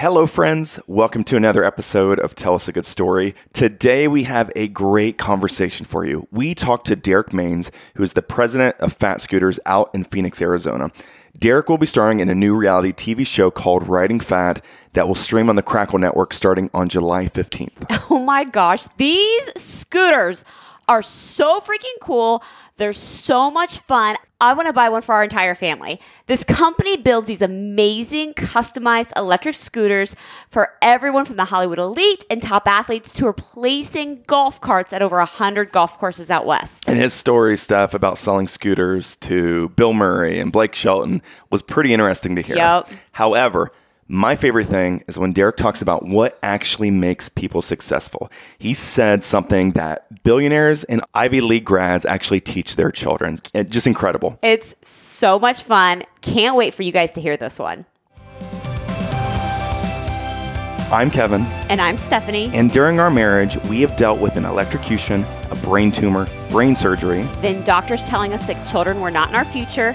Hello, friends. Welcome to another episode of Tell Us a Good Story. Today, we have a great conversation for you. We talked to Derek Maines, who is the president of Fat Scooters out in Phoenix, Arizona. Derek will be starring in a new reality TV show called Riding Fat that will stream on the Crackle Network starting on July 15th. Oh my gosh, these scooters are so freaking cool. They're so much fun. I want to buy one for our entire family. This company builds these amazing customized electric scooters for everyone from the Hollywood elite and top athletes to replacing golf carts at over 100 golf courses out west. And his story stuff about selling scooters to Bill Murray and Blake Shelton was pretty interesting to hear. Yep. However, my favorite thing is when Derek talks about what actually makes people successful. He said something that billionaires and Ivy League grads actually teach their children. It, just incredible. It's so much fun. Can't wait for you guys to hear this one. I'm Kevin, And I'm Stephanie. and during our marriage, we have dealt with an electrocution, a brain tumor, brain surgery, Then doctors telling us that children were not in our future,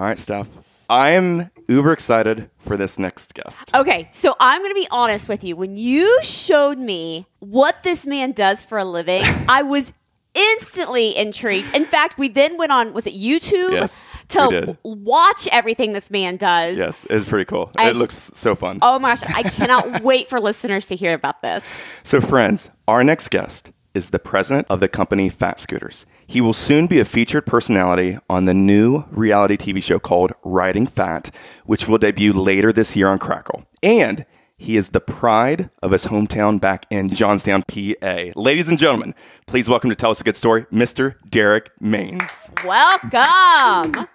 All right, Steph. I'm uber excited for this next guest. Okay, so I'm going to be honest with you. When you showed me what this man does for a living, I was instantly intrigued. In fact, we then went on, was it YouTube? Yes, to watch everything this man does. Yes, it's pretty cool. I it looks so fun. Oh my gosh, I cannot wait for listeners to hear about this. So, friends, our next guest is the president of the company Fat Scooters. He will soon be a featured personality on the new reality TV show called Riding Fat, which will debut later this year on Crackle. And he is the pride of his hometown back in Johnstown, PA. Ladies and gentlemen, please welcome to Tell Us a Good Story, Mr. Derek Maines. Welcome.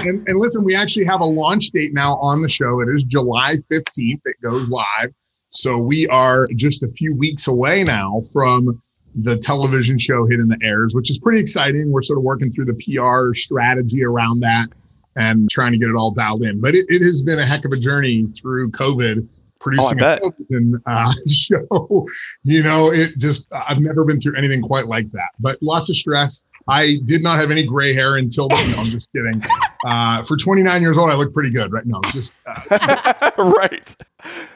and, and listen, we actually have a launch date now on the show. It is July 15th. It goes live. So we are just a few weeks away now from the television show hitting the airs, which is pretty exciting. We're sort of working through the PR strategy around that and trying to get it all dialed in. But it, it has been a heck of a journey through COVID producing a television uh, show. You know, it just, I've never been through anything quite like that, but lots of stress. I did not have any gray hair until, no, I'm just kidding. Uh, for 29 years old, I look pretty good, right? No, just uh, right.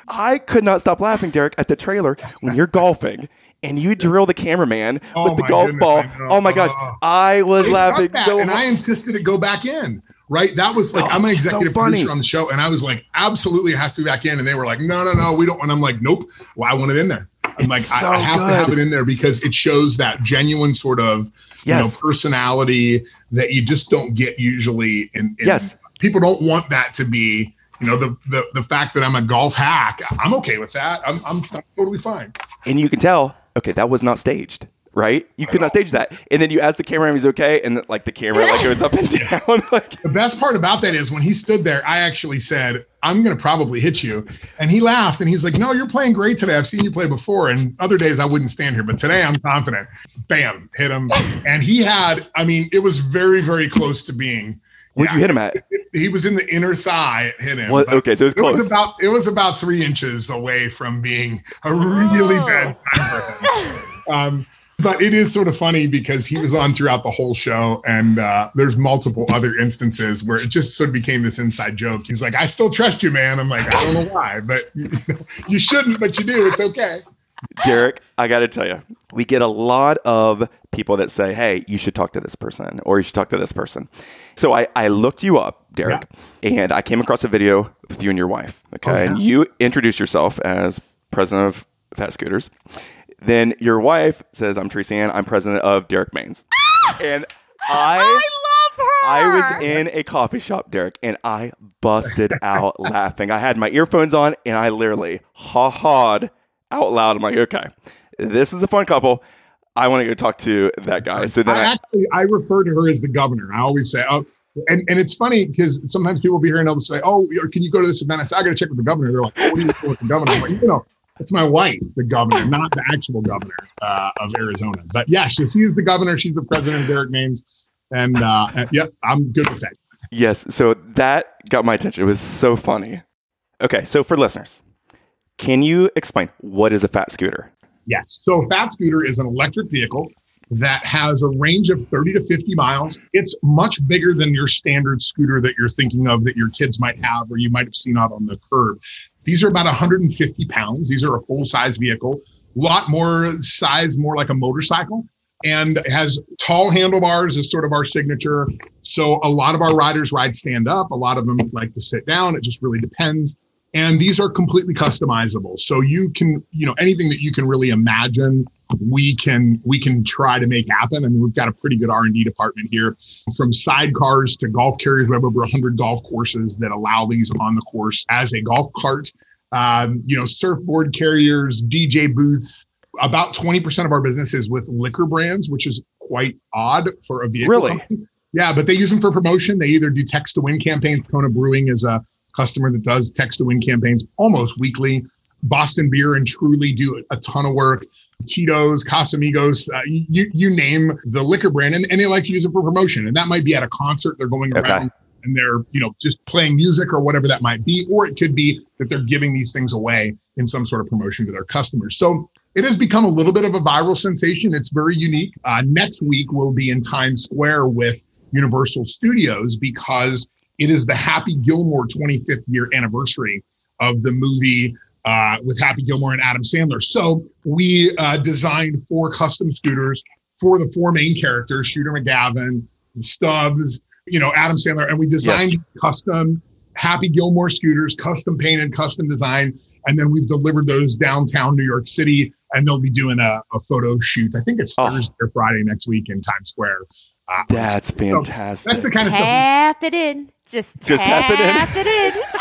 I could not stop laughing, Derek, at the trailer when you're golfing and you drill the cameraman Oh with the golf goodness, ball. I. Oh my gosh. Oh. I was They laughing cut that, so and I insisted it go back in. Right, that was like Oh, I'm an executive funny. producer on the show, and I was like, absolutely, it has to be back in. And they were like, no, no, no, we don't. And I'm like, nope. Well, I want it in there. I'm It's like, so I, I have good. to have it in there because it shows that genuine sort of Yes. you know personality that you just don't get usually. In, in Yes. people don't want that to be. You know, the the the fact that I'm a golf hack, I'm okay with that. I'm I'm, I'm totally fine. and you can tell, okay, that was not staged. Right? You could not stage that. And then you ask the cameraman if he's okay, and like the camera like goes up and down. like The best part about that is when he stood there, I actually said, I'm going to probably hit you. And he laughed and he's like, No, you're playing great today. I've seen you play before. And other days I wouldn't stand here, but today I'm confident. Bam, hit him. And he had, I mean, it was very, very close to being. where'd you hit him at? He was in the inner thigh. It hit him. What- okay, so it was It was close. about it was about three inches away from being a really Oh. bad time for him. Um, but it is sort of funny because he was on throughout the whole show, and uh, there's multiple other instances where it just sort of became this inside joke. He's like, "I still trust you, man." I'm like, "I don't know why, but you, you shouldn't, but you do. It's okay." Derek, I got to tell you, we get a lot of people that say, hey, you should talk to this person or you should talk to this person. So I, I looked you up, Derek, and I came across a video with you and your wife. Okay. Oh, yeah? And you introduced yourself as president of Fat Scooters. Then your wife says, I'm Tracy Ann, I'm president of Derek Maines. Ah! and I. I love her. I was in a coffee shop, Derek, and I busted out laughing. I had my earphones on and I literally ha ha'd out loud. I'm like, okay, this is a fun couple. I want to go talk to that guy. So then I I, actually I refer to her as the governor. I always say, "Oh, And, and it's funny because sometimes people will be and they'll say, "Oh, can you go to this event?" I say, "I got to check with the governor." They're like, oh, "What are you doing with the governor?" I'm like, you know, it's my wife, the governor, not the actual governor uh, of Arizona. But yeah, she, she is the governor. She's the president of Derek Maines, and uh, yep, I'm good with that. Yes. So that got my attention. It was so funny. Okay. So for listeners, can you explain what is a fat scooter? Yes. So a fat scooter is an electric vehicle that has a range of 30 to 50 miles. It's much bigger than your standard scooter that you're thinking of that your kids might have or you might have seen out on the curb. These are about 150 pounds. These are a full size vehicle, a lot more size, more like a motorcycle, and has tall handlebars is sort of our signature. So a lot of our riders ride stand up. A lot of them like to sit down. It just really depends and these are completely customizable so you can you know anything that you can really imagine we can we can try to make happen and we've got a pretty good r&d department here from sidecars to golf carriers we have over 100 golf courses that allow these on the course as a golf cart um, you know surfboard carriers dj booths about 20% of our business is with liquor brands which is quite odd for a vehicle Really? company. yeah but they use them for promotion they either do text to win campaigns kona brewing is a customer that does text to win campaigns almost weekly. Boston Beer and Truly do a ton of work. Tito's, Casamigos, uh, you you name the liquor brand, and, and they like to use it for promotion. And that might be at a concert they're going Okay. around and they're you know just playing music or whatever that might be, or it could be that they're giving these things away in some sort of promotion to their customers. So it has become a little bit of a viral sensation. It's very unique. Uh, next week we'll be in Times Square with Universal Studios because it is the Happy Gilmore 25th year anniversary of the movie uh, with Happy Gilmore and Adam Sandler. So we uh, designed four custom scooters for the four main characters: Shooter McGavin, Chubbs, you know, Adam Sandler, and we designed custom Happy Gilmore scooters, custom painted, custom designed, and then we've delivered those downtown New York City, and they'll be doing a, a photo shoot. I think it's Oh. Thursday or Friday next week in Times Square. Uh, That's so fantastic. That's the kind of stuff. Tap it in. Just, Just tap it in. tap it in.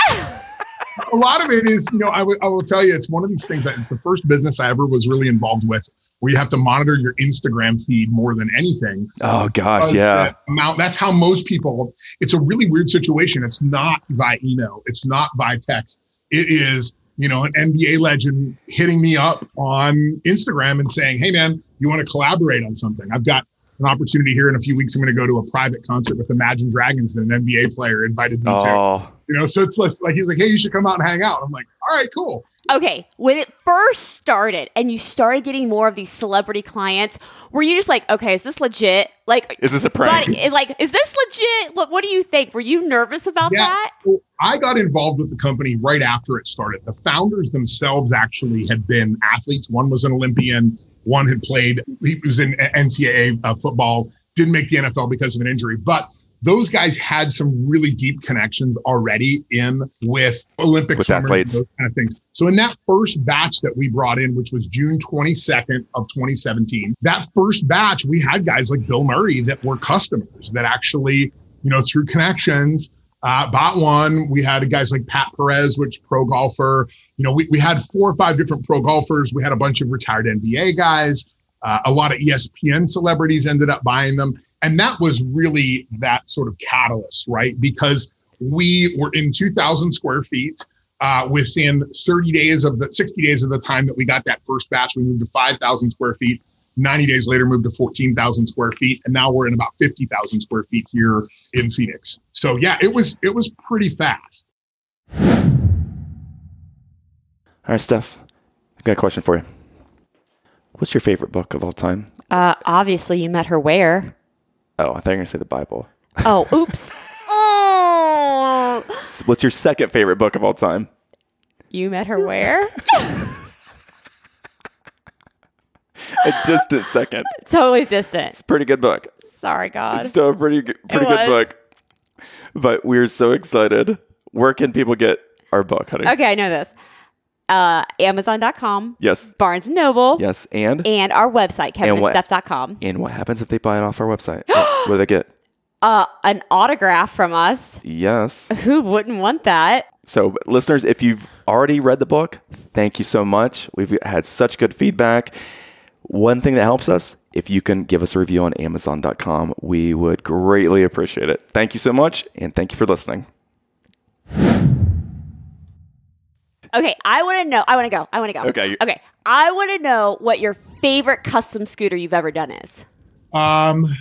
a lot of it is, you know, I will- tell you, it's one of these things that it's the first business I ever was really involved with where you have to monitor your Instagram feed more than anything. oh gosh, yeah. that Amount, that's how most people, it's a really weird situation. It's not by email, it's not by text. It is, you know, an NBA legend hitting me up on Instagram and saying, hey, man, you want to collaborate on something? I've got an opportunity here in a few weeks. I'm going to go to a private concert with Imagine Dragons that an NBA player invited me to. Oh. You know, so it's like, like he's like, hey, you should come out and hang out. I'm like, all right, cool. Okay, when it first started and you started getting more of these celebrity clients, were you just like, okay, is this legit? Like, is this a prank? but is like, is this legit? What, what do you think? Were you nervous about Yeah. that? Well, I got involved with the company right after it started. The founders themselves actually had been athletes. One was an Olympian. One had played. He was in NCAA uh, football. Didn't make the NFL because of an injury, but those guys had some really deep connections already in with Olympic With swimmers, athletes. those kind of things. So in that first batch that we brought in, which was June 22nd of 2017, that first batch, we had guys like Bill Murray that were customers that actually, you know, through connections, uh, bought one. We had guys like Pat Perez, which pro golfer. You know, we, we had four or five different pro golfers. We had a bunch of retired NBA guys. Uh, a lot of ESPN celebrities ended up buying them. And that was really that sort of catalyst, right? Because we were in 2,000 square feet. Uh, within 30 days of the 60 days of the time that we got that first batch, we moved to 5,000 square feet. 90 days later, moved to 14,000 square feet, and now we're in about 50,000 square feet here in Phoenix. So yeah, it was it was pretty fast. All right, Steph, I got a question for you. What's your favorite book of all time? Uh, obviously, you met her where? Oh, I thought you were going to say the Bible. Oh, oops. oh, What's your second favorite book of all time? you met her where? A distant second. totally distant. It's pretty good book. Sorry, God. It's still a pretty good, pretty good book. But we're so excited. Where can people get our book, honey? Okay, I know this. Uh, Amazon.com, Yes. Barnes and Noble, Yes. And and our website, And what? and what happens if they buy it off our website? what, what do they get? Uh, an autograph from us. Yes. Who wouldn't want that? So, listeners, if you've already read the book, thank you so much. We've had such good feedback. One thing that helps us if you can give us a review on Amazon.com, we would greatly appreciate it. Thank you so much, and thank you for listening. Okay, I want to know. I want to go. I want to go. Okay, Okay, I want to know what your favorite custom scooter you've ever done is. Um,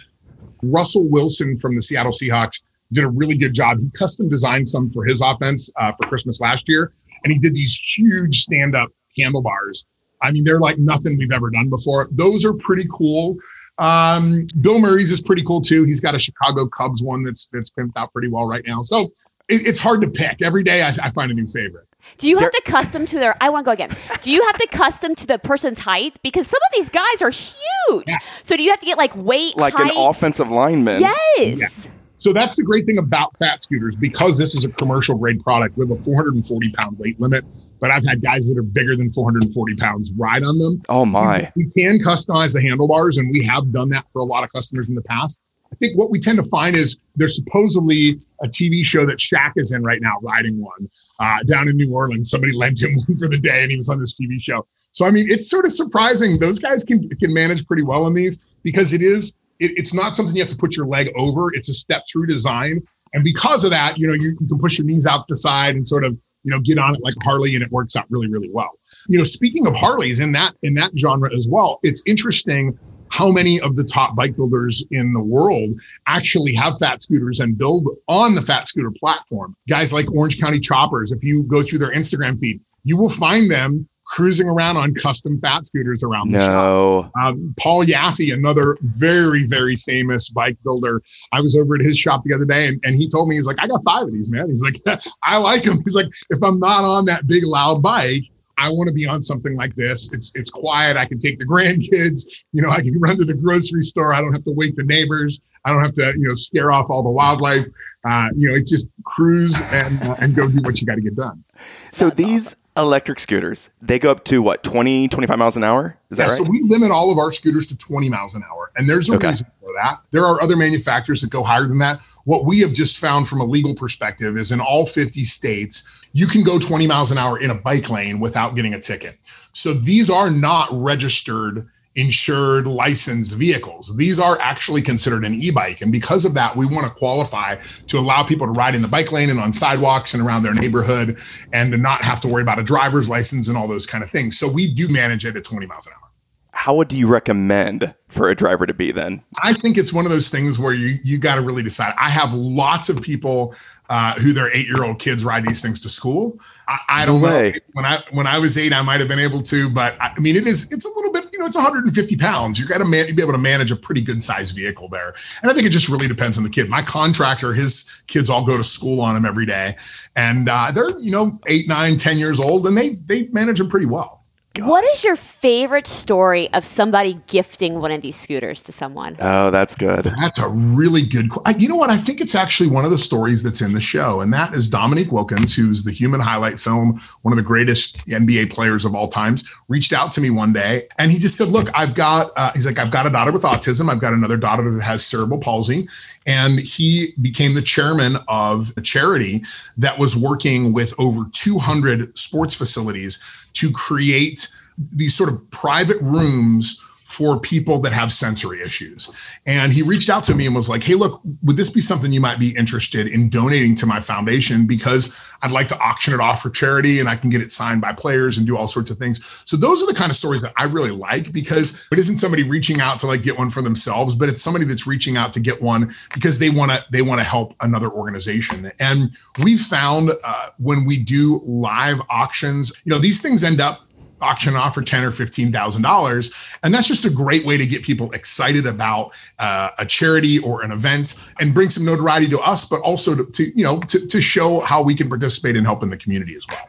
Russell Wilson from the Seattle Seahawks did a really good job. He custom designed some for his offense uh, for Christmas last year, and he did these huge stand-up handlebars. I mean, they're like nothing we've ever done before. Those are pretty cool. Um, Bill Murray's is pretty cool too. He's got a Chicago Cubs one that's that's pimped out pretty well right now. So it, it's hard to pick. Every day I, I find a new favorite. Do you have to custom to their? I want to go again. Do you have to custom to the person's height because some of these guys are huge? So do you have to get like weight, Like height? an offensive lineman. Yes. Yes. So that's the great thing about fat scooters because this is a commercial grade product. We have a 440 pound weight limit, but I've had guys that are bigger than 440 pounds ride on them. Oh my. We can customize the handlebars, and we have done that for a lot of customers in the past. I think what we tend to find is there's supposedly a TV show that Shaq is in right now, riding one uh, down in New Orleans. Somebody lent him one for the day, and he was on this TV show. So I mean, it's sort of surprising. Those guys can can manage pretty well on these because it is it, it's not something you have to put your leg over. It's a step through design, and because of that, you know, you, you can push your knees out to the side and sort of you know get on it like Harley, and it works out really really well. You know, speaking of Harleys in that in that genre as well, it's interesting how many of the top bike builders in the world actually have fat scooters and build on the fat scooter platform. Guys like Orange County Choppers, if you go through their Instagram feed, you will find them cruising around on custom fat scooters around the shop. No. Um, Paul Yaffe, another very, very famous bike builder. I was over at his shop the other day and, and he told me, he's like, I got five of these, man. He's like, I like them. He's like, if I'm not on that big, loud bike, I want to be on something like this. It's it's quiet. I can take the grandkids. You know, I can run to the grocery store. I don't have to wake the neighbors. I don't have to, you know, scare off all the wildlife. Uh, you know, it's just cruise and uh, and go do what you got to get done. So these electric scooters, they go up to what, 20, 25 miles an hour? Is that Yeah, right? so we limit all of our scooters to 20 miles an hour, and there's a Okay. reason for that. There are other manufacturers that go higher than that. What we have just found from a legal perspective is in all 50 states, you can go 20 miles an hour in a bike lane without getting a ticket. So these are not registered, insured, licensed vehicles. These are actually considered an e-bike, and because of that, we want to qualify to allow people to ride in the bike lane and on sidewalks and around their neighborhood, and to not have to worry about a driver's license and all those kind of things. So we do manage it at 20 miles an hour. How would you recommend for a driver to be then? I think it's one of those things where you you got to really decide. I have lots of people uh, who their eight year old kids ride these things to school. I, I don't No know when I when I was eight, I might have been able to, but I, I mean, it is it's a little bit you know it's 150 pounds. You got to man, you be able to manage a pretty good sized vehicle there, and I think it just really depends on the kid. My contractor, his kids all go to school on him every day, and uh, they're you know eight, nine, ten years old, and they they manage them pretty well. What is your favorite story of somebody gifting one of these scooters to someone? Oh, that's good. That's a really good. qu- I, you know what? I think it's actually one of the stories that's in the show, and that is Dominique Wilkins, who's the human highlight film, one of the greatest NBA players of all times. Reached out to me one day, and he just said, "Look, I've got." Uh, he's like, "I've got a daughter with autism. I've got another daughter that has cerebral palsy." And he became the chairman of a charity that was working with over 200 sports facilities to create these sort of private rooms for people that have sensory issues. And he reached out to me and was like, Hey, look, would this be something you might be interested in donating to my foundation? Because I'd like to auction it off for charity and I can get it signed by players and do all sorts of things. So those are the kind of stories that I really like because it isn't somebody reaching out to like get one for themselves, but it's somebody that's reaching out to get one because they want to they want to help another organization. And we've found uh, when we do live auctions, you know, these things end up auction off for ten or fifteen thousand dollars, and that's just a great way to get people excited about uh, a charity or an event and bring some notoriety to us, but also to, to you know to, to show how we can participate in helping the community as well.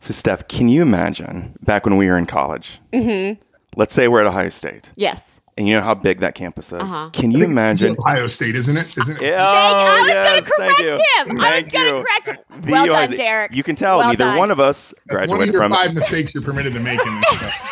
So, Steph, can you imagine back when we were in college? Mm-hmm. Let's say we're at Ohio State, Yes. And you know how big that campus is. Uh-huh. Can you imagine? Ohio State, isn't it? Isn't it? Yeah, I was Oh, yes, going thank to you. correct him. I was Thank going to correct him. The Well Ohio done, State- Derek. You can tell Well neither done. one of us One of graduated your from five it. mistakes you're permitted to make in this stuff.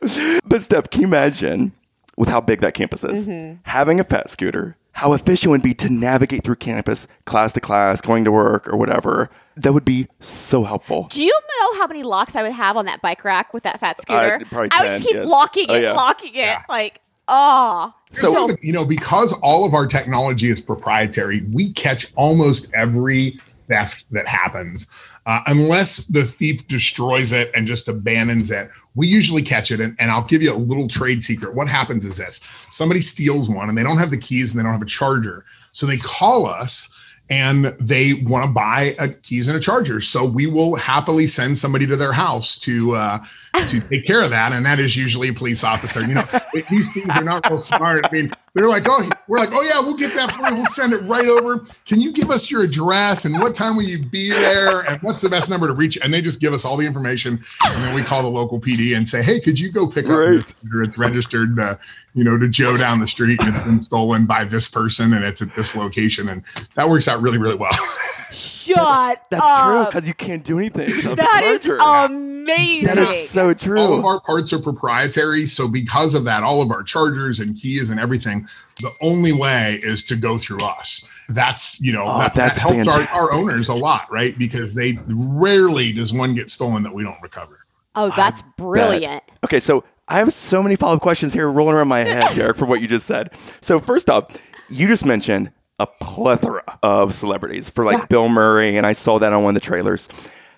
But Steph, can you imagine with how big that campus is, Mm-hmm. having a fat scooter how efficient it would be to navigate through campus, class to class, going to work or whatever. That would be so helpful. Do you know how many locks I would have on that bike rack with that fat scooter? Uh, probably I would just keep yes. locking Oh, it, yeah. locking it. Like, oh. So- you know, because all of our technology is proprietary, we catch almost every theft that happens. Uh, unless the thief destroys it and just abandons it, we usually catch it. And, and I'll give you a little trade secret. What happens is this somebody steals one and they don't have the keys and they don't have a charger. So they call us and they want to buy a keys and a charger. So we will happily send somebody to their house to uh, to take care of that, and that is usually a police officer. You know, these things are not real smart. I mean, they're like, oh, we're like, oh yeah, we'll get that for you. We'll send it right over. Can you give us your address and what time will you be there and what's the best number to reach? And they just give us all the information, and then we call the local PD and say, hey, could you go pick up your Right. scooter? It's registered, uh, you know, to Joe down the street, and it's been stolen by this person, and it's at this location, and that works out really, really well. Shut That's up. true because you can't do anything. That is charger. amazing. That is so true. all of our parts are proprietary. So because of that, all of our chargers and keys and everything, the only way is to go through us. That's you know Oh, that, that's that helps our, our owners a lot, right? Because they rarely does one get stolen that we don't recover. oh, that's brilliant. Okay, so I have so many follow up questions here rolling around my head, Derek, for what you just said. So, first off, you just mentioned a plethora of celebrities for like Bill Murray, and I saw that on one of the trailers.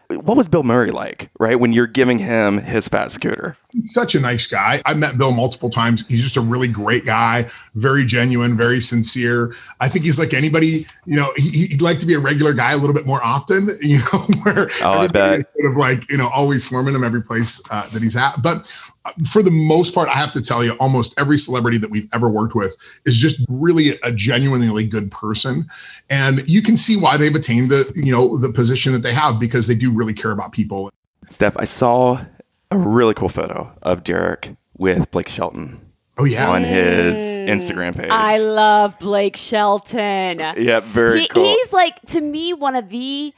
What was Bill Murray like, right? When you're giving him his fat scooter? Such a nice guy. I've met Bill multiple times. He's just a really great guy, very genuine, very sincere. I think he's like anybody, you know, he, he'd like to be a regular guy a little bit more often, you know, where Oh, I bet. sort of like, you know, always swarming him every place uh, that he's at. But for the most part, I have to tell you, almost every celebrity that we've ever worked with is just really a genuinely good person. And you can see why they've attained the, you know, the position that they have because they do really care about people. Steph, I saw a really cool photo of Derek with Blake Shelton Oh, yeah. on his mm. Instagram page. I love Blake Shelton. yeah, very He, cool. He's like to me one of the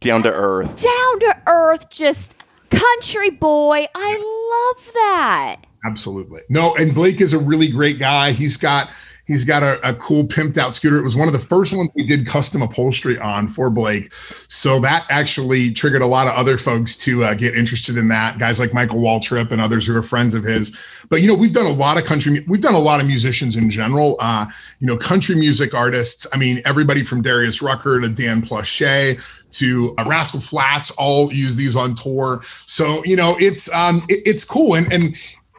Down to earth. down to earth, just country boy. I love that. Absolutely. No, and Blake is a really great guy. He's got he's got a, a cool pimped out scooter. It was one of the first ones we did custom upholstery on for Blake. So that actually triggered a lot of other folks to uh, get interested in that. Guys like Michael Waltrip and others who are friends of his. But you know, we've done a lot of country. We've done a lot of musicians in general. Uh, you know, country music artists. I mean, everybody from Darius Rucker to Dan Pluchet to uh, Rascal Flatts all use these on tour. So you know, it's um, it- it's cool and and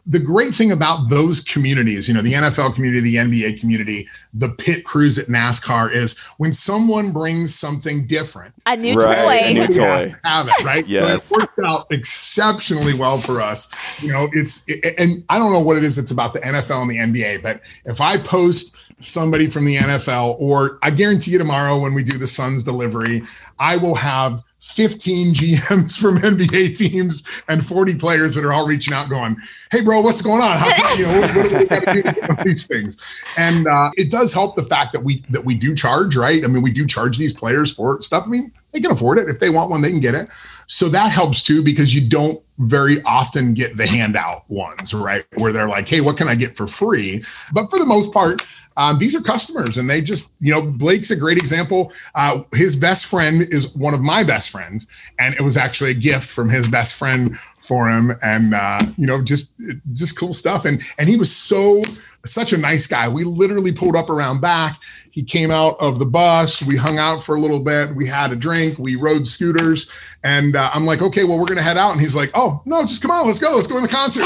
the great thing about those communities, you know, the NFL community, the NBA community, the pit crews at NASCAR is when someone brings something different. A new Right, a new everybody toy. has to Have it right. Yes. So it worked out exceptionally well for us. You know, it's it- and I don't know what it is. It's about the NFL and the NBA, but if I post somebody from the NFL, or I guarantee you tomorrow when we do the Suns delivery, I will have 15 GMs from NBA teams and 40 players that are all reaching out going, Hey bro, what's going on? How can, you know, what, what do we do these things? And uh, it does help the fact that we, that we do charge, right? I mean, we do charge these players for stuff. I mean, they can afford it. If they want one, they can get it. So that helps too, because you don't very often get the handout ones, right? Where they're like, Hey, what can I get for free? But for the most part, um, these are customers and they just, you know, Blake's a great example. Uh, his best friend is one of my best friends. And it was actually a gift from his best friend for him. And, uh, you know, just, just cool stuff. And, and he was so, such a nice guy. We literally pulled up around back. He came out of the bus. We hung out for a little bit. We had a drink. We rode scooters. And uh, I'm like, okay, well, we're going to head out. And he's like, oh, no, just come on. Let's go. Let's go to the concert.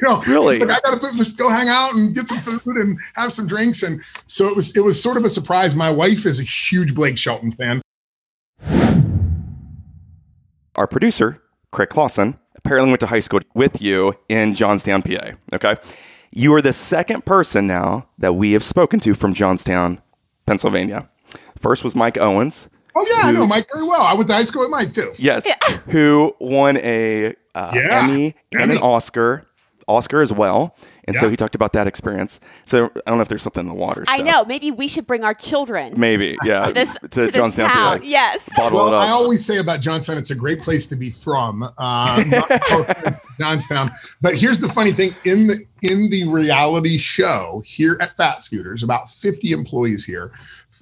You know, Really? like, I got to let's go hang out and get some food and have some drinks. And so it was, it was sort of a surprise. My wife is a huge Blake Shelton fan. Our producer, Craig Clausen, apparently went to high school with you in Johnstown, PA. Okay. You are the second person now that we have spoken to from Johnstown, Pennsylvania. First was Mike Owens. Oh yeah, I know Mike very well. I went to high school with Mike too. Yes, who won a uh, Yeah, Emmy and Emmy. an Oscar. Oscar as well. And so he talked about that experience. So I don't know if there's something in the water. I stuff. know. Maybe we should bring our children Maybe, yeah. to this, to this Johnstown, town. PA. Yes. Bottle Well, it up. I always say about Johnstown, it's a great place to be from. Uh, not no offense to Johnstown, but here's the funny thing: in the in the reality show here at Fat Scooters, about 50 employees here.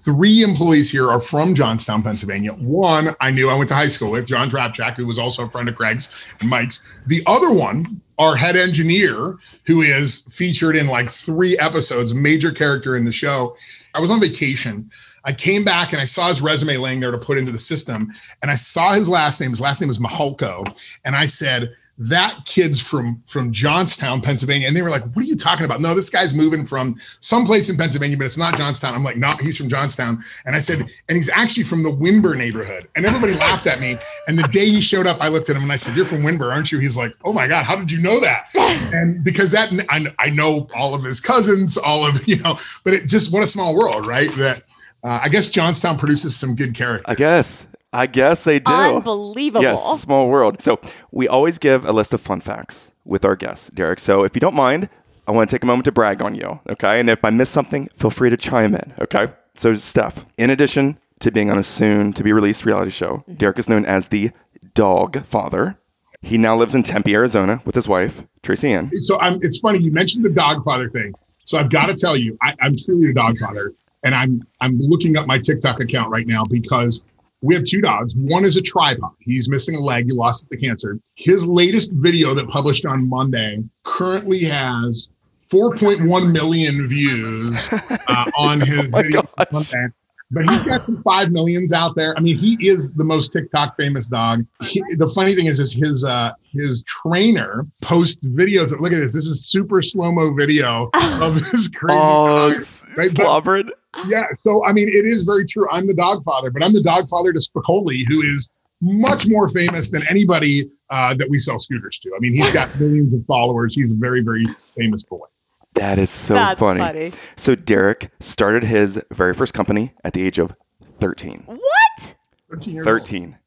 Three employees here are from Johnstown, Pennsylvania. One I knew I went to high school with, John Drapchak, who was also a friend of Craig's and Mike's. The other one, our head engineer, who is featured in like three episodes, major character in the show. I was on vacation. I came back and I saw his resume laying there to put into the system. And I saw his last name. His last name was Mahalko. And I said, that kid's from from Johnstown, Pennsylvania. And they were like, what are you talking about? No, this guy's moving from someplace in Pennsylvania, but it's not Johnstown. I'm like, no, he's from Johnstown. And I said, and he's actually from the Windber neighborhood. And everybody laughed at me. And the day he showed up, I looked at him and I said, You're from Windber, aren't you? He's like, Oh my God, how did you know that? And because that I, I know all of his cousins, all of, you know, but it just what a small world, right? That uh, I guess Johnstown produces some good characters. I guess. I guess they do. Unbelievable. Yes, small world. So we always give a list of fun facts with our guests, Derek. So if you don't mind, I want to take a moment to brag on you, okay? And if I miss something, feel free to chime in, okay? So Steph, in addition to being on a soon to be released reality show, mm-hmm. Derek is known as the dog father. He now lives in Tempe, Arizona with his wife, Tracy Ann. so I'm, it's funny you mentioned the dog father thing. So I've got to tell you, I, I'm truly a dog father, and I'm I'm looking up my TikTok account right now because we have two dogs. One is a tripod. He's missing a leg. He lost it to cancer. His latest video that published on Monday currently has 4.1 million views uh, on his my video. Monday. But he's got some five millions out there. I mean, he is the most TikTok famous dog. He- the funny thing is, is his uh, his trainer posts videos. Of, look at this. This is super slow mo video of this crazy Oh, dog. right? But- slobbered. Yeah. So I mean, it is very true. I'm the dog father, but I'm the dog father to Spicoli, who is much more famous than anybody uh, that we sell scooters to. I mean, he's got millions of followers. He's a very, very famous boy. That is so That's funny. funny. So Derek started his very first company at the age of 13. What? 13 years old. 13.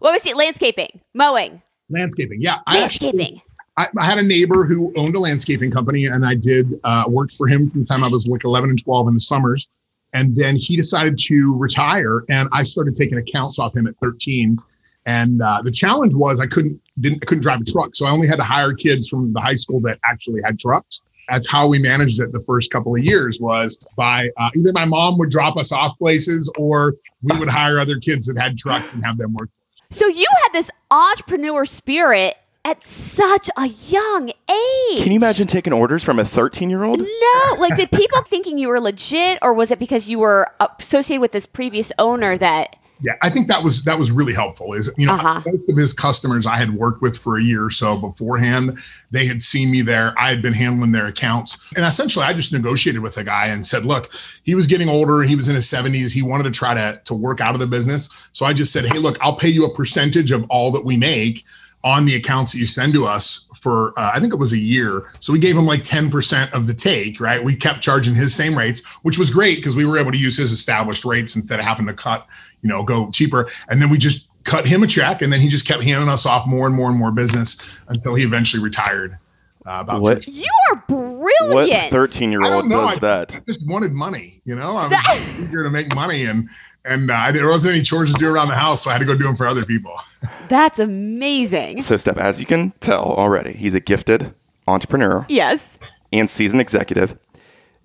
What was it? Landscaping, mowing, Landscaping. Yeah. I actually- landscaping. I, I had a neighbor who owned a landscaping company, and I did uh, worked for him from the time I was like 11 and 12 in the summers. And then he decided to retire, and I started taking accounts off him at 13. And uh, the challenge was I couldn't didn't I couldn't drive a truck, so I only had to hire kids from the high school that actually had trucks. That's how we managed it the first couple of years was by uh, either my mom would drop us off places or we would hire other kids that had trucks and have them work. So you had this entrepreneur spirit at such a young age. Can you imagine taking orders from a 13 year old? No, like did people thinking you were legit, or was it because you were associated with this previous owner that? Yeah, I think that was that was really helpful. Is you know Uh-huh. most of his customers I had worked with for a year or so beforehand. They had seen me there. I had been handling their accounts, and essentially I just negotiated with a guy and said, "Look, he was getting older. He was in his seventies. He wanted to try to to work out of the business. So I just said, "Hey, look, I'll pay you a percentage of all that we make." On the accounts that you send to us for uh, I think it was a year. So we gave him like 10% of the take, right? We kept charging his same rates, which was great because we were able to use his established rates instead of having to cut, you know, go cheaper. And then we just cut him a check and then he just kept handing us off more and more and more business until he eventually retired. Uh, about What? six- You are brilliant. What 13 year old does I that? just wanted money, you know. I was eager to make money, and and uh, there wasn't any chores to do around the house, so I had to go do them for other people. That's amazing. So, Steph, as you can tell already, he's a gifted entrepreneur Yes. and seasoned executive.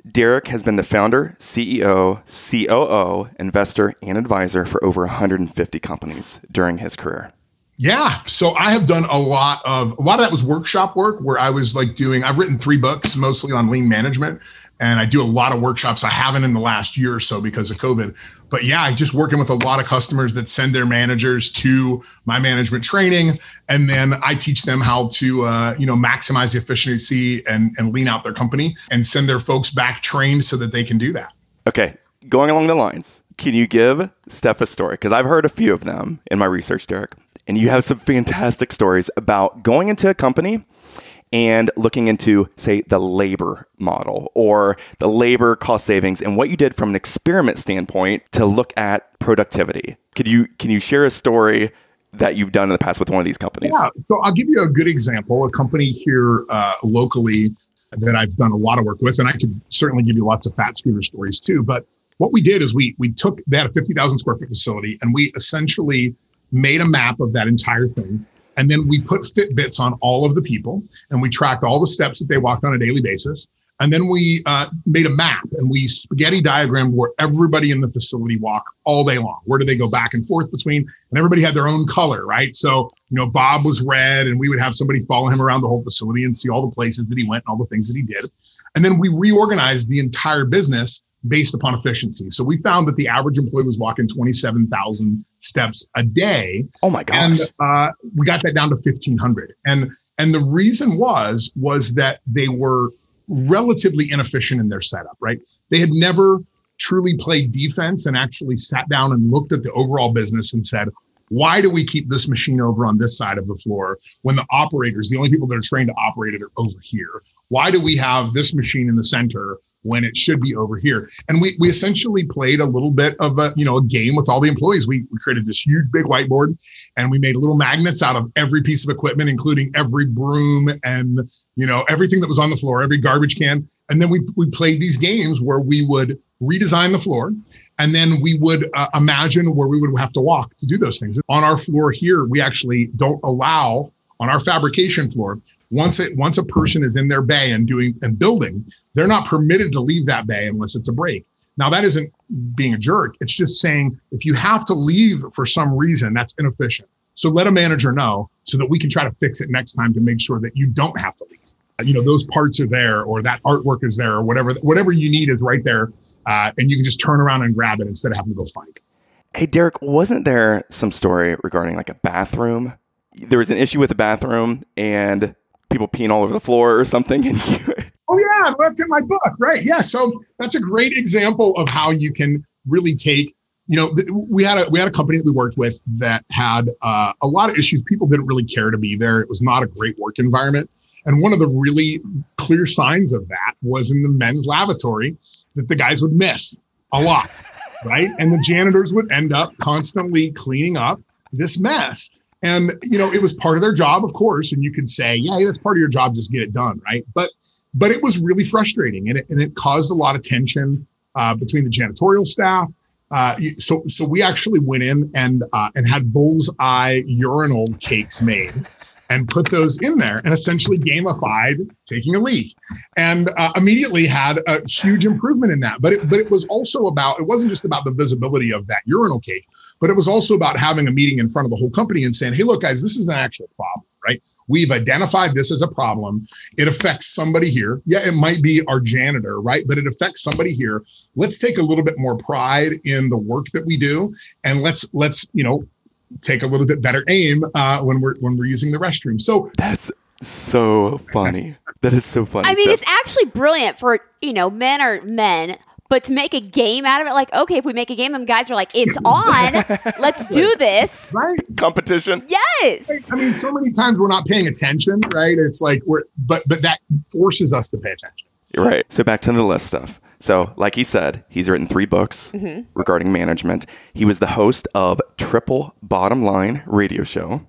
Derek has been the founder, CEO, COO, investor, and advisor for over 150 companies during his career. Yeah. So I have done a lot of a lot of that was workshop work where I was like doing I've written three books mostly on lean management and I do a lot of workshops. I haven't in the last year or so because of COVID. But yeah, just working with a lot of customers that send their managers to my management training and then I teach them how to uh, you know maximize the efficiency and and lean out their company and send their folks back trained so that they can do that. Okay, going along the lines, can you give Steph a story? Because I've heard a few of them in my research, Derek. And you have some fantastic stories about going into a company and looking into, say, the labor model or the labor cost savings and what you did from an experiment standpoint to look at productivity. Could you can you share a story that you've done in the past with one of these companies? Yeah. So I'll give you a good example. A company here uh, locally that I've done a lot of work with, and I could certainly give you lots of fat scooter stories too. But what we did is we we took had a fifty thousand square foot facility, and we essentially made a map of that entire thing. And then we put Fitbits on all of the people and we tracked all the steps that they walked on a daily basis. And then we uh, made a map and we spaghetti diagrammed where everybody in the facility walked all day long. Where do they go back and forth between? And everybody had their own color, right? So, you know, Bob was red and we would have somebody follow him around the whole facility and see all the places that he went and all the things that he did. And then we reorganized the entire business based upon efficiency. So we found that the average employee was walking 27,000 steps a day. Oh my gosh. And uh, we got that down to 1,500. And and the reason was was that they were relatively inefficient in their setup, right? They had never truly played defense and actually sat down and looked at the overall business and said, why do we keep this machine over on this side of the floor when the operators, the only people that are trained to operate it are over here? Why do we have this machine in the center when it should be over here. And we we essentially played a little bit of a you know a game with all the employees. We, we created this huge big whiteboard, and we made little magnets out of every piece of equipment, including every broom and you know everything that was on the floor, every garbage can. And then we we played these games where we would redesign the floor. And then we would uh, imagine where we would have to walk to do those things. On our floor here, we actually don't allow on our fabrication floor once it once a person is in their bay and doing and building they're not permitted to leave that bay unless it's a break. Now, that isn't being a jerk. It's just saying if you have to leave for some reason, that's inefficient. So let a manager know so that we can try to fix it next time to make sure that you don't have to leave. You know, those parts are there or that artwork is there or whatever, whatever you need is right there. Uh, and you can just turn around and grab it instead of having to go find it. Hey, Derek, wasn't there some story regarding like a bathroom? There was an issue with the bathroom and people peeing all over the floor or something. And you, In my book, right? Yeah, so that's a great example of how you can really take. You know, we had a we had a company that we worked with that had uh, a lot of issues. People didn't really care to be there. It was not a great work environment. And one of the really clear signs of that was in the men's lavatory that the guys would miss a lot, right? And the janitors would end up constantly cleaning up this mess. And you know, it was part of their job, of course. And you could say, yeah, that's part of your job, just get it done, right? But but it was really frustrating and it, and it caused a lot of tension uh, between the janitorial staff. Uh, so, so we actually went in and uh, and had bullseye urinal cakes made, and put those in there, and essentially gamified taking a leak, and uh, immediately had a huge improvement in that. But it, but it was also about it wasn't just about the visibility of that urinal cake, but it was also about having a meeting in front of the whole company and saying, "Hey, look, guys, this is an actual problem." Right? We've identified this as a problem. It affects somebody here. Yeah, it might be our janitor, right? But it affects somebody here. Let's take a little bit more pride in the work that we do, and let's let's you know take a little bit better aim uh, when we're when we're using the restroom. So that's so funny. That is so funny. I mean, so- it's actually brilliant for you know men are men but to make a game out of it, like, okay, if we make a game and guys are like, it's on, let's do this. Right. Competition. Yes. I mean, so many times we're not paying attention, right? It's like we're, but, but that forces us to pay attention. You're right. So back to the list stuff. So, like he said, he's written three books mm-hmm. regarding management. He was the host of Triple Bottom Line radio show.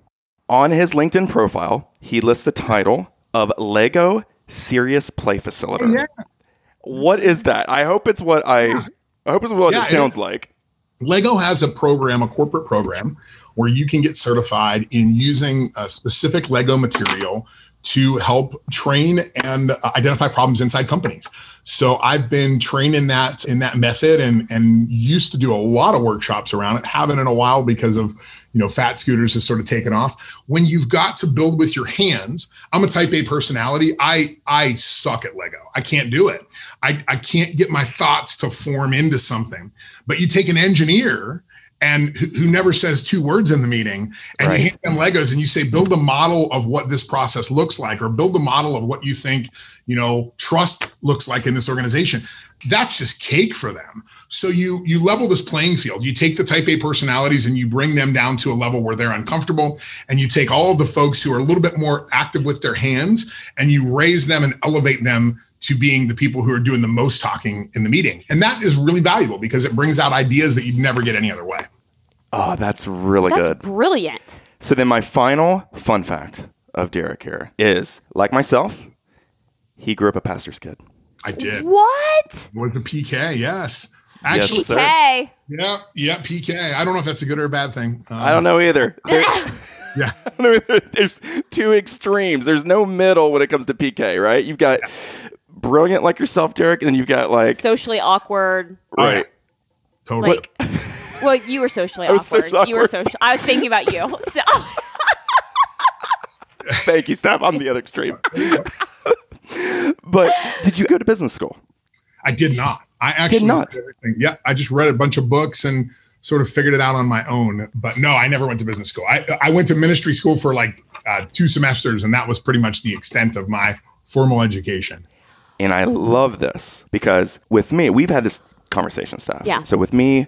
On his LinkedIn profile, he lists the title of Lego Serious Play Facilitator. Oh, yeah. What is that? I hope it's what I. I hope it's what yeah, it sounds it, like. Lego has a program, a corporate program, where you can get certified in using a specific Lego material to help train and uh, identify problems inside companies. So I've been trained in that in that method and and used to do a lot of workshops around it. Haven't in a while because of you know fat scooters has sort of taken off. When you've got to build with your hands, I'm a type A personality. I I suck at Lego. I can't do it. I, I can't get my thoughts to form into something. But you take an engineer and who, who never says two words in the meeting and right. you hand them legos and you say build a model of what this process looks like or build a model of what you think you know trust looks like in this organization that's just cake for them so you you level this playing field you take the type a personalities and you bring them down to a level where they're uncomfortable and you take all of the folks who are a little bit more active with their hands and you raise them and elevate them to being the people who are doing the most talking in the meeting. And that is really valuable because it brings out ideas that you'd never get any other way. Oh, that's really that's good. Brilliant. So then my final fun fact of Derek here is, like myself, he grew up a pastor's kid. I did. What? Was a PK, yes. Yes, Actually, sir. Okay. yeah, yeah, PK. I don't know if that's a good or a bad thing. Um, I don't know either. Yeah. Know either. There's two extremes. There's no middle when it comes to PK, right? You've got brilliant like yourself, Derek, and then you've got like Socially awkward. Oh, yeah. right. Totally. Like, well, you were socially was awkward. socially You were social. I was thinking about you. So Thank you, Steph. I'm the other extreme. but did you go to business school? I did not. I actually not? did everything. Yeah, I just read a bunch of books and sort of figured it out on my own. But no, I never went to business school. I, I went to ministry school for like uh, two semesters, and that was pretty much the extent of my formal education. And I love this because with me, we've had this conversation, stuff. Yeah. So with me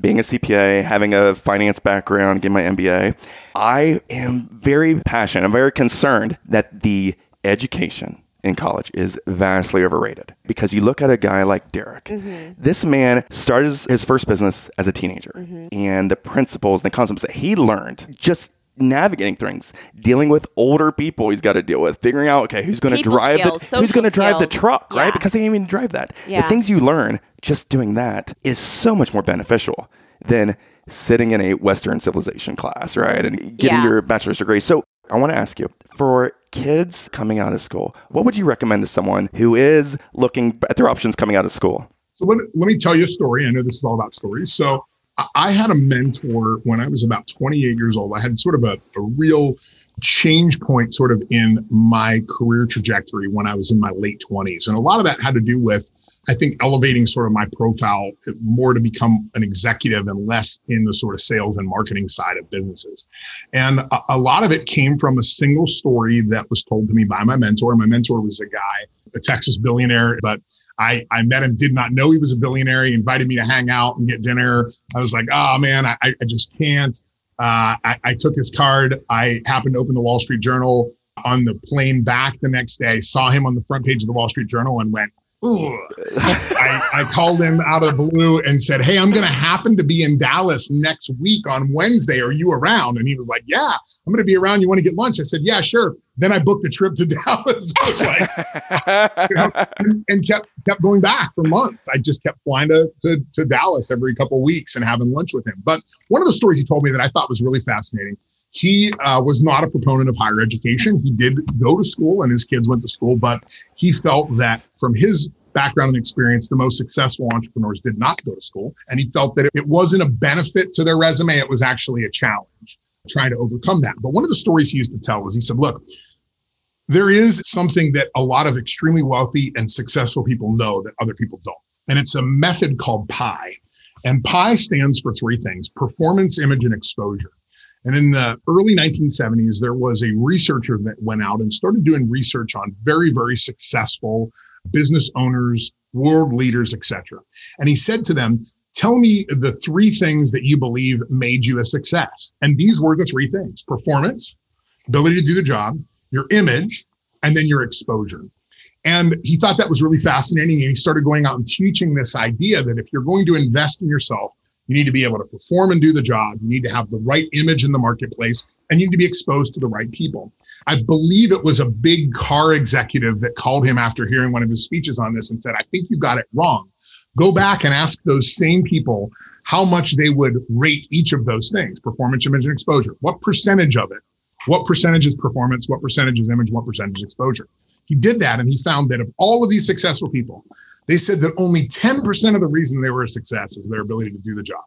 being a CPA, having a finance background, getting my MBA, I am very passionate. I'm very concerned that the education in college is vastly overrated because you look at a guy like Derek. This man started his- first business as a teenager, and the principles and the concepts that he learned just navigating things, dealing with older people he's got to deal with, figuring out okay who's going to drive skills, the who's going to drive the truck, right? Because they can't even drive that. Yeah. The things you learn just doing that is so much more beneficial than sitting in a Western civilization class, right? And getting Yeah. your bachelor's degree. So I want to ask you for kids coming out of school, what would you recommend to someone who is looking at their options coming out of school? So let, let me tell you a story. I know this is all about stories. So I- had a mentor when I was about 28 years old. I had sort of a, a real change point sort of in my career trajectory when I was in my late 20s. And a lot of that had to do with, I think, elevating sort of my profile more to become an executive and less in the sort of sales and marketing side of businesses. And a, a lot of it came from a single story that was told to me by my mentor. My mentor was a guy, a Texas billionaire, but I, I met him, did not know he was a billionaire. He invited me to hang out and get dinner. I was like, oh man, I, I just can't. Uh, I, I took his card. I happened to open the Wall Street Journal on the plane back the next day, saw him on the front page of the Wall Street Journal and went. I, I called him out of the blue and said, Hey, I'm going to happen to be in Dallas next week on Wednesday. Are you around? And he was like, Yeah, I'm going to be around. You want to get lunch? I said, Yeah, sure. Then I booked a trip to Dallas. I was like, you know, and, and kept kept going back for months. I just kept flying to, to, to Dallas every couple of weeks and having lunch with him. But one of the stories he told me that I thought was really fascinating. He uh, was not a proponent of higher education. He did go to school, and his kids went to school, but he felt that from his background and experience, the most successful entrepreneurs did not go to school, and he felt that it wasn't a benefit to their resume; it was actually a challenge trying to overcome that. But one of the stories he used to tell was he said, "Look." there is something that a lot of extremely wealthy and successful people know that other people don't. And it's a method called PIE. And PIE stands for three things performance, image, and exposure. And in the early 1970s, there was a researcher that went out and started doing research on very, very successful business owners, world leaders, etc. And he said to them, Tell me the three things that you believe made you a success. And these were the three things performance, ability to do the job, your image, and then your exposure. And he thought that was really fascinating. And he started going out and teaching this idea that if you're going to invest in yourself, you need to be able to perform and do the job. You need to have the right image in the marketplace and you need to be exposed to the right people. I believe it was a big car executive that called him after hearing one of his speeches on this and said, I think you got it wrong. Go back and ask those same people how much they would rate each of those things performance, image, and exposure. What percentage of it? What percentage is performance? What percentage is image? What percentage is exposure? He did that and he found that of all of these successful people, they said that only 10% of the reason they were a success is their ability to do the job.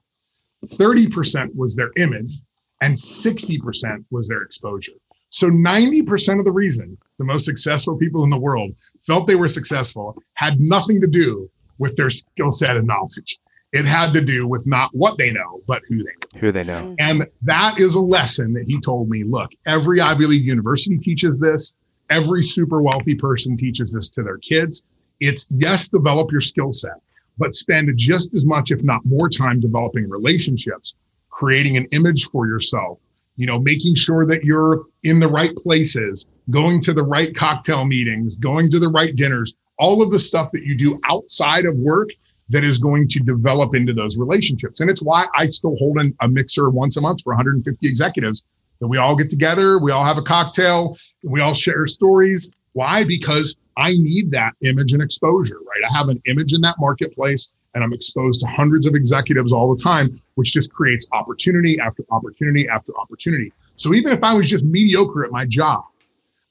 30% was their image and 60% was their exposure. So 90% of the reason the most successful people in the world felt they were successful had nothing to do with their skill set and knowledge. It had to do with not what they know, but who they know. Who they know. Mm-hmm. And that is a lesson that he told me look, every Ivy League university teaches this. Every super wealthy person teaches this to their kids. It's yes, develop your skill set, but spend just as much, if not more time developing relationships, creating an image for yourself, you know, making sure that you're in the right places, going to the right cocktail meetings, going to the right dinners, all of the stuff that you do outside of work that is going to develop into those relationships. And it's why I still hold a mixer once a month for 150 executives that we all get together, we all have a cocktail, we all share stories. Why? Because I need that image and exposure, right? I have an image in that marketplace and I'm exposed to hundreds of executives all the time, which just creates opportunity after opportunity after opportunity. So even if I was just mediocre at my job,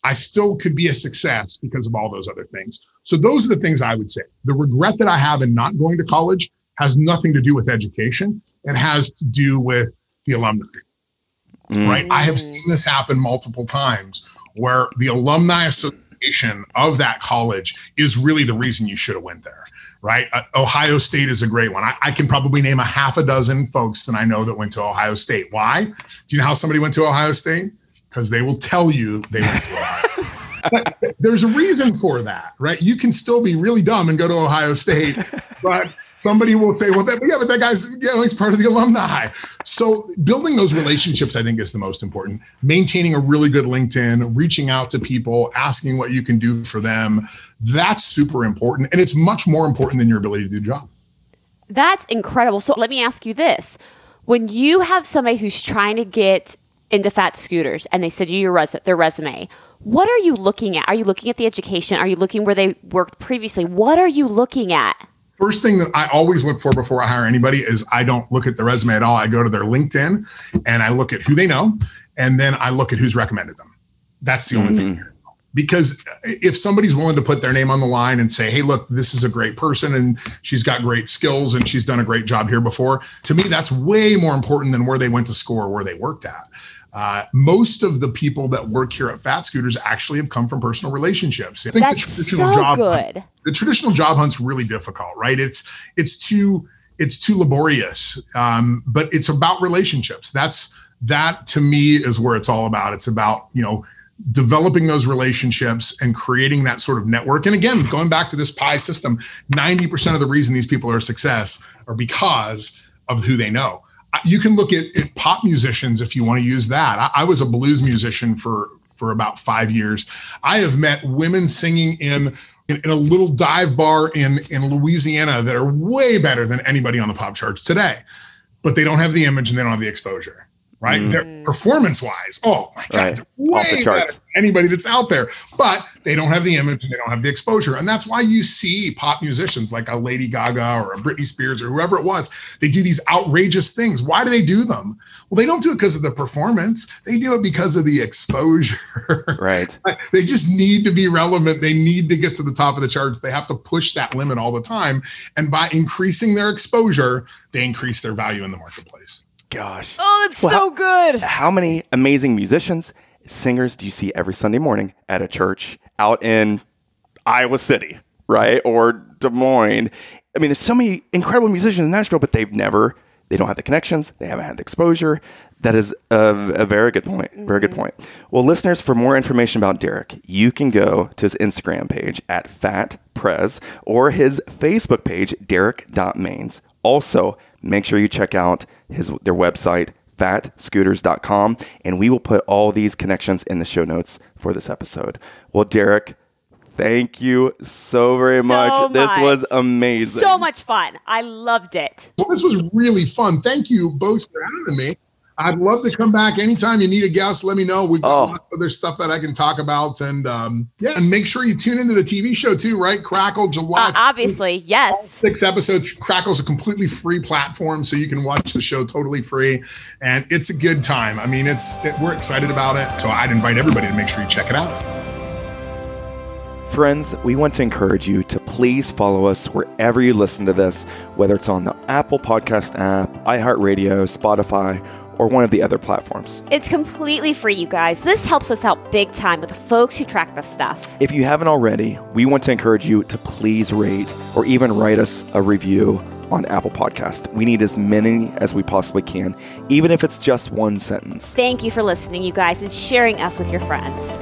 I still could be a success because of all those other things. So those are the things I would say. The regret that I have in not going to college has nothing to do with education. It has to do with the alumni. Mm. Right? I have seen this happen multiple times where the alumni association of that college is really the reason you should have went there right? Uh, Ohio State is a great one. I, I, can probably name a half a dozen folks that I know that went to Ohio State. Why? Do you know how somebody went to Ohio State? Because they will tell you they went to Ohio. there's a reason for that, right? You can still be really dumb and go to Ohio State, but somebody will say, well, that, yeah, but that guy's, yeah, he's part of the alumni. So building those relationships, I think is the most important. Maintaining a really good LinkedIn, reaching out to people, asking what you can do for them. That's super important. And it's much more important than your ability to do the job. That's incredible. So let me ask you this. When you have somebody who's trying to get into fat scooters and they send you your res- their resume, what are you looking at? Are you looking at the education? Are you looking where they worked previously? What are you looking at? First thing that I always look for before I hire anybody is I don't look at the resume at all. I go to their LinkedIn and I look at who they know, and then I look at who's recommended them. That's the only mm-hmm. thing. Because if somebody's willing to put their name on the line and say, hey, look, this is a great person and she's got great skills and she's done a great job here before, to me, that's way more important than where they went to school or where they worked at. Uh, most of the people that work here at Fat Scooters actually have come from personal relationships. I think That's the traditional so job good. Hunt, the traditional job hunt's really difficult, right? It's it's too it's too laborious, um, but it's about relationships. That's that to me is where it's all about. It's about you know developing those relationships and creating that sort of network. And again, going back to this pie system, 90% of the reason these people are a success are because of who they know you can look at, at, pop musicians if you want to use that. I, I, was a blues musician for for about five years. I have met women singing in, in in, a little dive bar in in Louisiana that are way better than anybody on the pop charts today, but they don't have the image and they don't have the exposure right? Mm. They're performance wise. Oh my God, right. way Off the charts. anybody that's out there, but they don't have the image and they don't have the exposure. And that's why you see pop musicians like a Lady Gaga or a Britney Spears or whoever it was, they do these outrageous things. Why do they do them? Well, they don't do it because of the performance. They do it because of the exposure. Right. they just need to be relevant. They need to get to the top of the charts. They have to push that limit all the time. And by increasing their exposure, they increase their value in the marketplace gosh. Oh, that's well, so good. How many amazing musicians, singers do you see every Sunday morning at a church out in Iowa City, right? Or Des Moines? I mean, there's so many incredible musicians in Nashville, but they've never, they don't have the connections, they haven't had the exposure. That is a, a very good point. Very good mm-hmm. point. Well, listeners, for more information about Derek, you can go to his Instagram page at Fat fatprez or his Facebook page, derek.mains. Also, make sure you check out his their website fatscooters.com and we will put all these connections in the show notes for this episode. Well, Derek, thank you so very so much. much. This was amazing. So much fun. I loved it. Well, this was really fun. Thank you both for having me. I'd love to come back anytime you need a guest. Let me know. We've got oh. lots of other stuff that I can talk about, and um, yeah, and make sure you tune into the TV show too, right? Crackle July. Uh, obviously, yes. Six episodes. Crackle's a completely free platform, so you can watch the show totally free, and it's a good time. I mean, it's it, we're excited about it, so I'd invite everybody to make sure you check it out. Friends, we want to encourage you to please follow us wherever you listen to this, whether it's on the Apple Podcast app, iHeartRadio, Spotify or one of the other platforms. It's completely free, you guys. This helps us out big time with the folks who track this stuff. If you haven't already, we want to encourage you to please rate or even write us a review on Apple Podcast. We need as many as we possibly can, even if it's just one sentence. Thank you for listening, you guys, and sharing us with your friends.